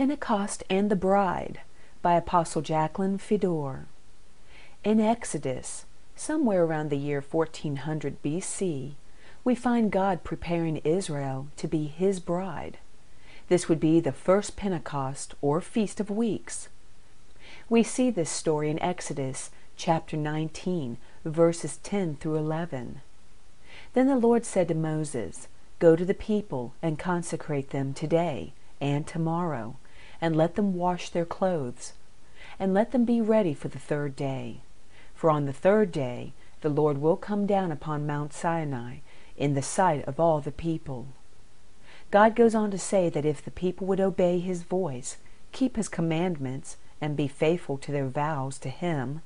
Pentecost and the Bride by Apostle Jacqueline Fedor. In Exodus, somewhere around the year 1400 BC, we find God preparing Israel to be His bride. This would be the first Pentecost or Feast of Weeks. We see this story in Exodus chapter 19, verses 10 through 11. Then the Lord said to Moses, Go to the people and consecrate them today and tomorrow, and let them wash their clothes, and let them be ready for the third day. For on the third day the Lord will come down upon Mount Sinai in the sight of all the people. God goes on to say that if the people would obey his voice, keep his commandments, and be faithful to their vows to him,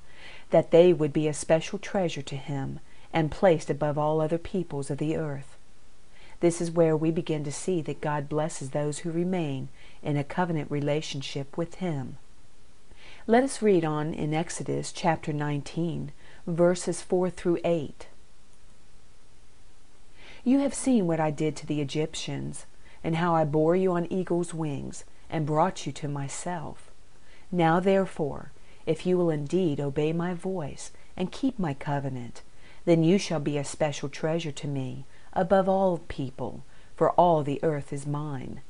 that they would be a special treasure to him and placed above all other peoples of the earth. This is where we begin to see that God blesses those who remain in a covenant relationship with him. Let us read on in Exodus chapter 19, verses 4 through 8. You have seen what I did to the Egyptians, and how I bore you on eagle's wings, and brought you to myself. Now therefore, if you will indeed obey my voice, and keep my covenant, then you shall be a special treasure to me, above all people, for all the earth is mine.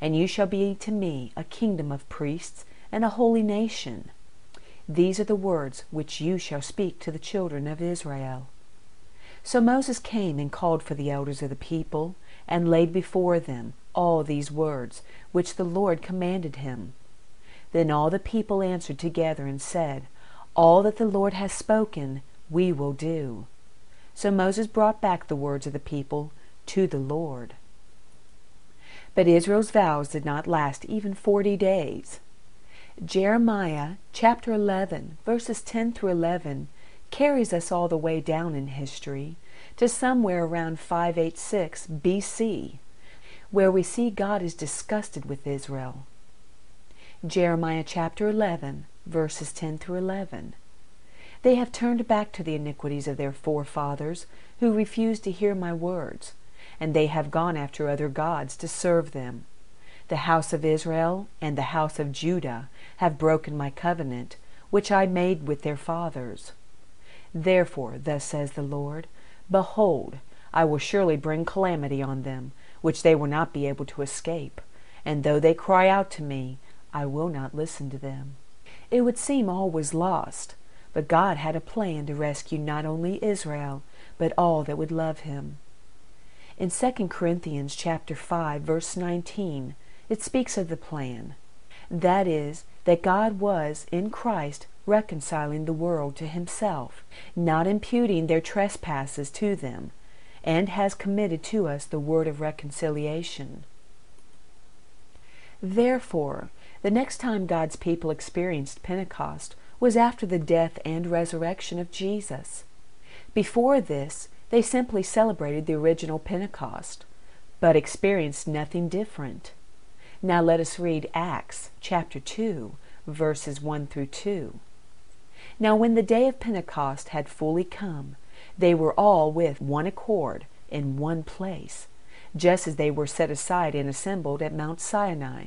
And you shall be to me a kingdom of priests and a holy nation. These are the words which you shall speak to the children of Israel. So Moses came and called for the elders of the people, and laid before them all these words which the Lord commanded him. Then all the people answered together and said, All that the Lord has spoken, we will do. So Moses brought back the words of the people to the Lord. But Israel's vows did not last even forty days. Jeremiah chapter 11, verses 10 through 11, carries us all the way down in history to somewhere around 586 BC, where we see God is disgusted with Israel. Jeremiah chapter 11, verses 10 through 11. They have turned back to the iniquities of their forefathers, who refused to hear my words, and they have gone after other gods to serve them. The house of Israel and the house of Judah have broken my covenant, which I made with their fathers. Therefore, thus says the Lord, Behold, I will surely bring calamity on them, which they will not be able to escape. And though they cry out to me, I will not listen to them. It would seem all was lost, but God had a plan to rescue not only Israel, but all that would love him. In 2 Corinthians chapter 5 verse 19, it speaks of the plan. That is, that God was in Christ reconciling the world to himself, not imputing their trespasses to them, and has committed to us the word of reconciliation. Therefore, the next time God's people experienced Pentecost was after the death and resurrection of Jesus. Before this, they simply celebrated the original Pentecost, but experienced nothing different. Now let us read Acts chapter 2, verses 1 through 2. Now when the day of Pentecost had fully come, they were all with one accord in one place, just as they were set aside and assembled at Mount Sinai.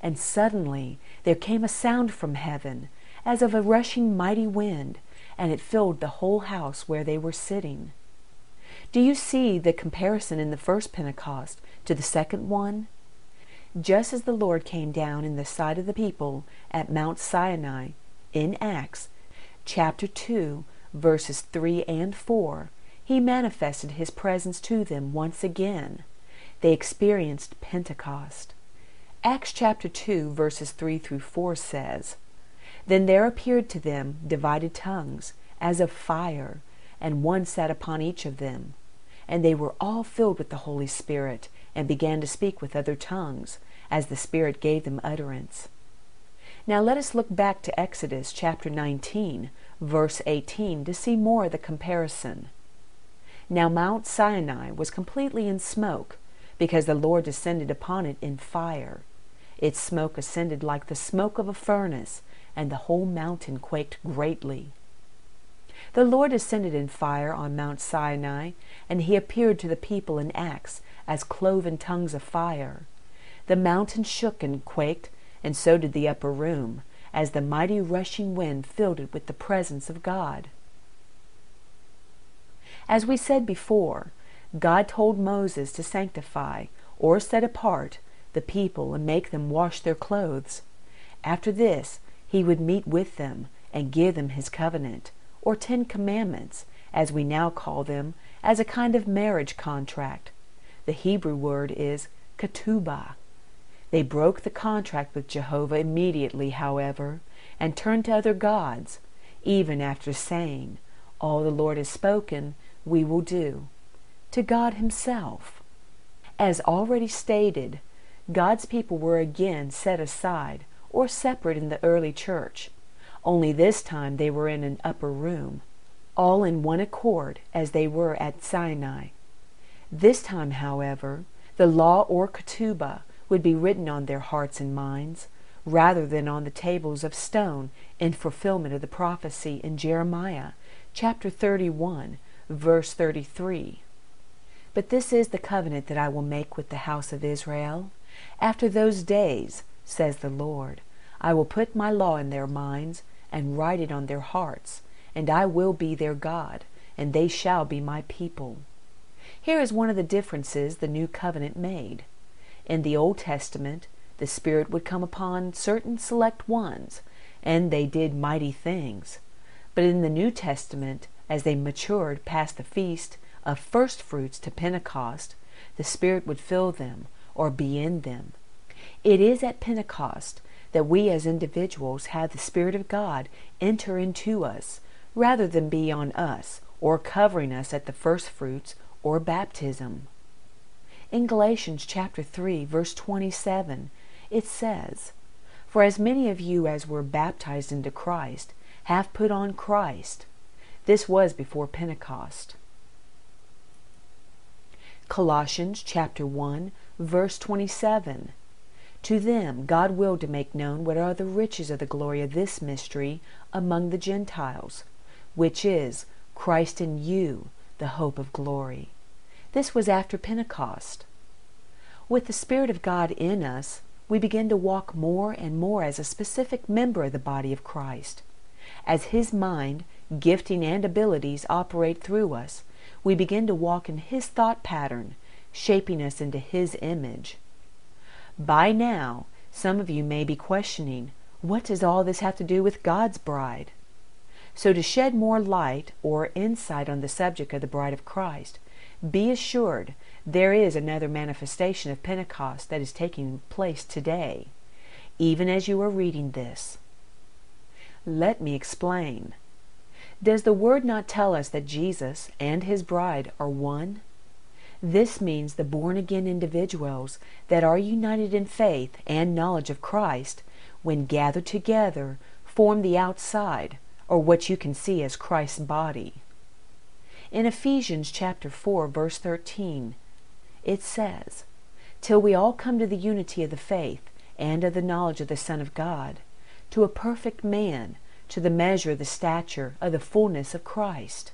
And suddenly there came a sound from heaven, as of a rushing mighty wind, and it filled the whole house where they were sitting. Do you see the comparison in the first Pentecost to the second one? Just as the Lord came down in the sight of the people at Mount Sinai in Acts chapter 2, verses 3 and 4, he manifested his presence to them once again. They experienced Pentecost. Acts chapter 2, verses 3 through 4 says, then there appeared to them divided tongues, as of fire, and one sat upon each of them. And they were all filled with the Holy Spirit, and began to speak with other tongues, as the Spirit gave them utterance. Now let us look back to Exodus chapter 19, verse 18, to see more of the comparison. Now Mount Sinai was completely in smoke, because the Lord descended upon it in fire. Its smoke ascended like the smoke of a furnace, and the whole mountain quaked greatly. The Lord ascended in fire on Mount Sinai, and he appeared to the people in Acts as cloven tongues of fire. The mountain shook and quaked, and so did the upper room, as the mighty rushing wind filled it with the presence of God. As we said before, God told Moses to sanctify, or set apart, the people and make them wash their clothes. After this, he would meet with them and give them his covenant, or Ten Commandments, as we now call them, as a kind of marriage contract. The Hebrew word is ketubah. They broke the contract with Jehovah immediately, however, and turned to other gods, even after saying, All the Lord has spoken, we will do, to God Himself. As already stated, God's people were again set aside or separate in the early church, only this time they were in an upper room, all in one accord as they were at Sinai. This time, however, the law or ketubah would be written on their hearts and minds, rather than on the tables of stone in fulfillment of the prophecy in Jeremiah chapter 31, verse 33. But this is the covenant that I will make with the house of Israel. After those days, says the Lord, I will put my law in their minds and write it on their hearts, and I will be their God, and they shall be my people. Here is one of the differences the new covenant made. In the Old Testament, the Spirit would come upon certain select ones, and they did mighty things. But in the New Testament, as they matured past the feast of first fruits to Pentecost, the Spirit would fill them or be in them. It is at Pentecost that we as individuals have the Spirit of God enter into us rather than be on us or covering us at the first fruits or baptism. In Galatians chapter 3 verse 27 it says, For as many of you as were baptized into Christ have put on Christ. This was before Pentecost. Colossians chapter 1 verse 27 To them God willed to make known what are the riches of the glory of this mystery among the Gentiles, which is Christ in you, the hope of glory. This was after Pentecost. With the Spirit of God in us, we begin to walk more and more as a specific member of the body of Christ. As His mind, gifting, and abilities operate through us, we begin to walk in His thought pattern, shaping us into His image. By now, some of you may be questioning, what does all this have to do with God's bride? So, to shed more light or insight on the subject of the bride of Christ, be assured there is another manifestation of Pentecost that is taking place today, even as you are reading this. Let me explain. Does the Word not tell us that Jesus and His bride are one? This means the born again individuals that are united in faith and knowledge of Christ, when gathered together, form the outside, or what you can see as Christ's body. In Ephesians chapter 4 verse 13, it says, "Till we all come to the unity of the faith and of the knowledge of the Son of God, to a perfect man, to the measure of the stature of the fullness of Christ."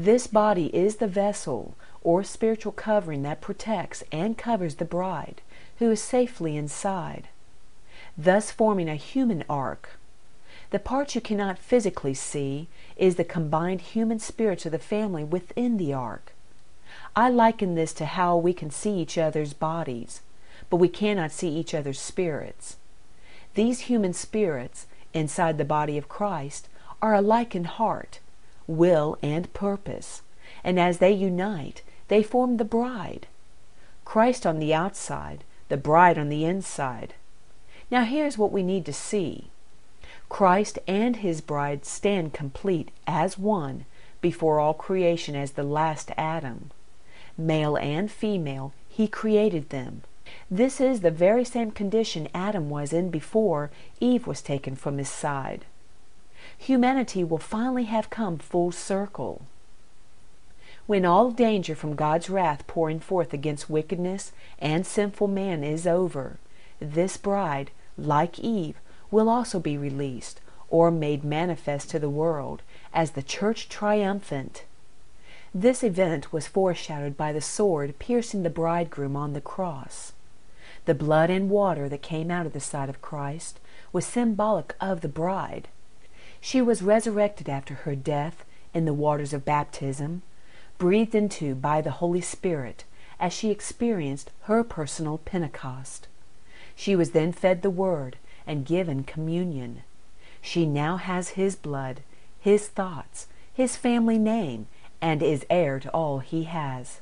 This body is the vessel or spiritual covering that protects and covers the bride, who is safely inside, thus forming a human ark the part you cannot physically see is the combined human spirits of the family within the ark. I liken this to how we can see each other's bodies, but we cannot see each other's spirits. These human spirits, inside the body of Christ, are alike in heart, will, and purpose, and as they unite, they form the bride. Christ on the outside, the bride on the inside. Now here's what we need to see. Christ and his bride stand complete as one before all creation as the last Adam. Male and female, he created them. This is the very same condition Adam was in before Eve was taken from his side. Humanity will finally have come full circle. When all danger from God's wrath pouring forth against wickedness and sinful man is over, this bride, like Eve, will also be released or made manifest to the world as the church triumphant. This event was foreshadowed by the sword piercing the bridegroom on the cross. The blood and water that came out of the side of Christ was symbolic of the bride. She was resurrected after her death in the waters of baptism, breathed into by the Holy Spirit as she experienced her personal Pentecost. She was then fed the Word and given communion. She now has His blood, His thoughts, His family name, and is heir to all He has.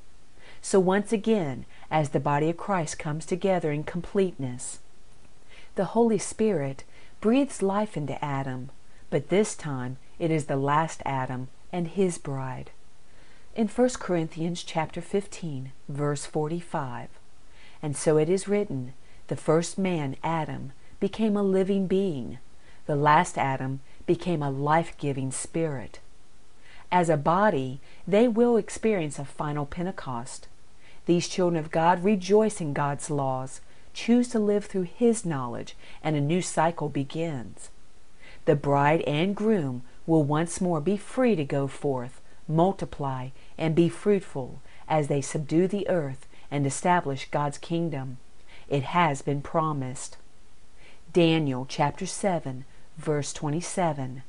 So once again, as the body of Christ comes together in completeness, the Holy Spirit breathes life into Adam, but this time it is the last Adam and his bride. In 1 Corinthians chapter 15, verse 45, and so it is written, the first man, Adam, became a living being. The last Adam became a life-giving spirit. As a body, they will experience a final Pentecost. These children of God rejoice in God's laws, choose to live through His knowledge, and a new cycle begins. The bride and groom will once more be free to go forth, multiply, and be fruitful as they subdue the earth and establish God's kingdom. It has been promised. Daniel chapter 7, verse 27.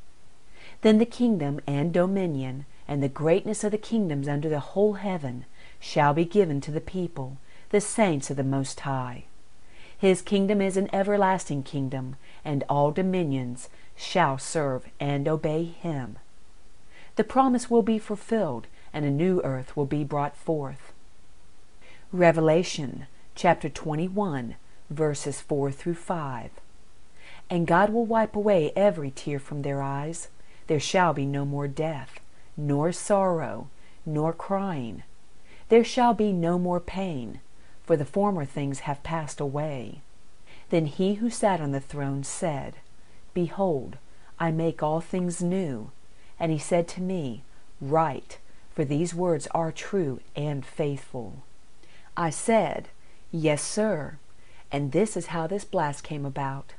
Then the kingdom and dominion and the greatness of the kingdoms under the whole heaven shall be given to the people, the saints of the Most High. His kingdom is an everlasting kingdom, and all dominions shall serve and obey him. The promise will be fulfilled, and a new earth will be brought forth. Revelation chapter 21, verses 4 through 5. And God will wipe away every tear from their eyes. There shall be no more death, nor sorrow, nor crying. There shall be no more pain, for the former things have passed away. Then he who sat on the throne said, Behold, I make all things new. And he said to me, Write, for these words are true and faithful. I said, Yes, sir. And this is how this blast came about.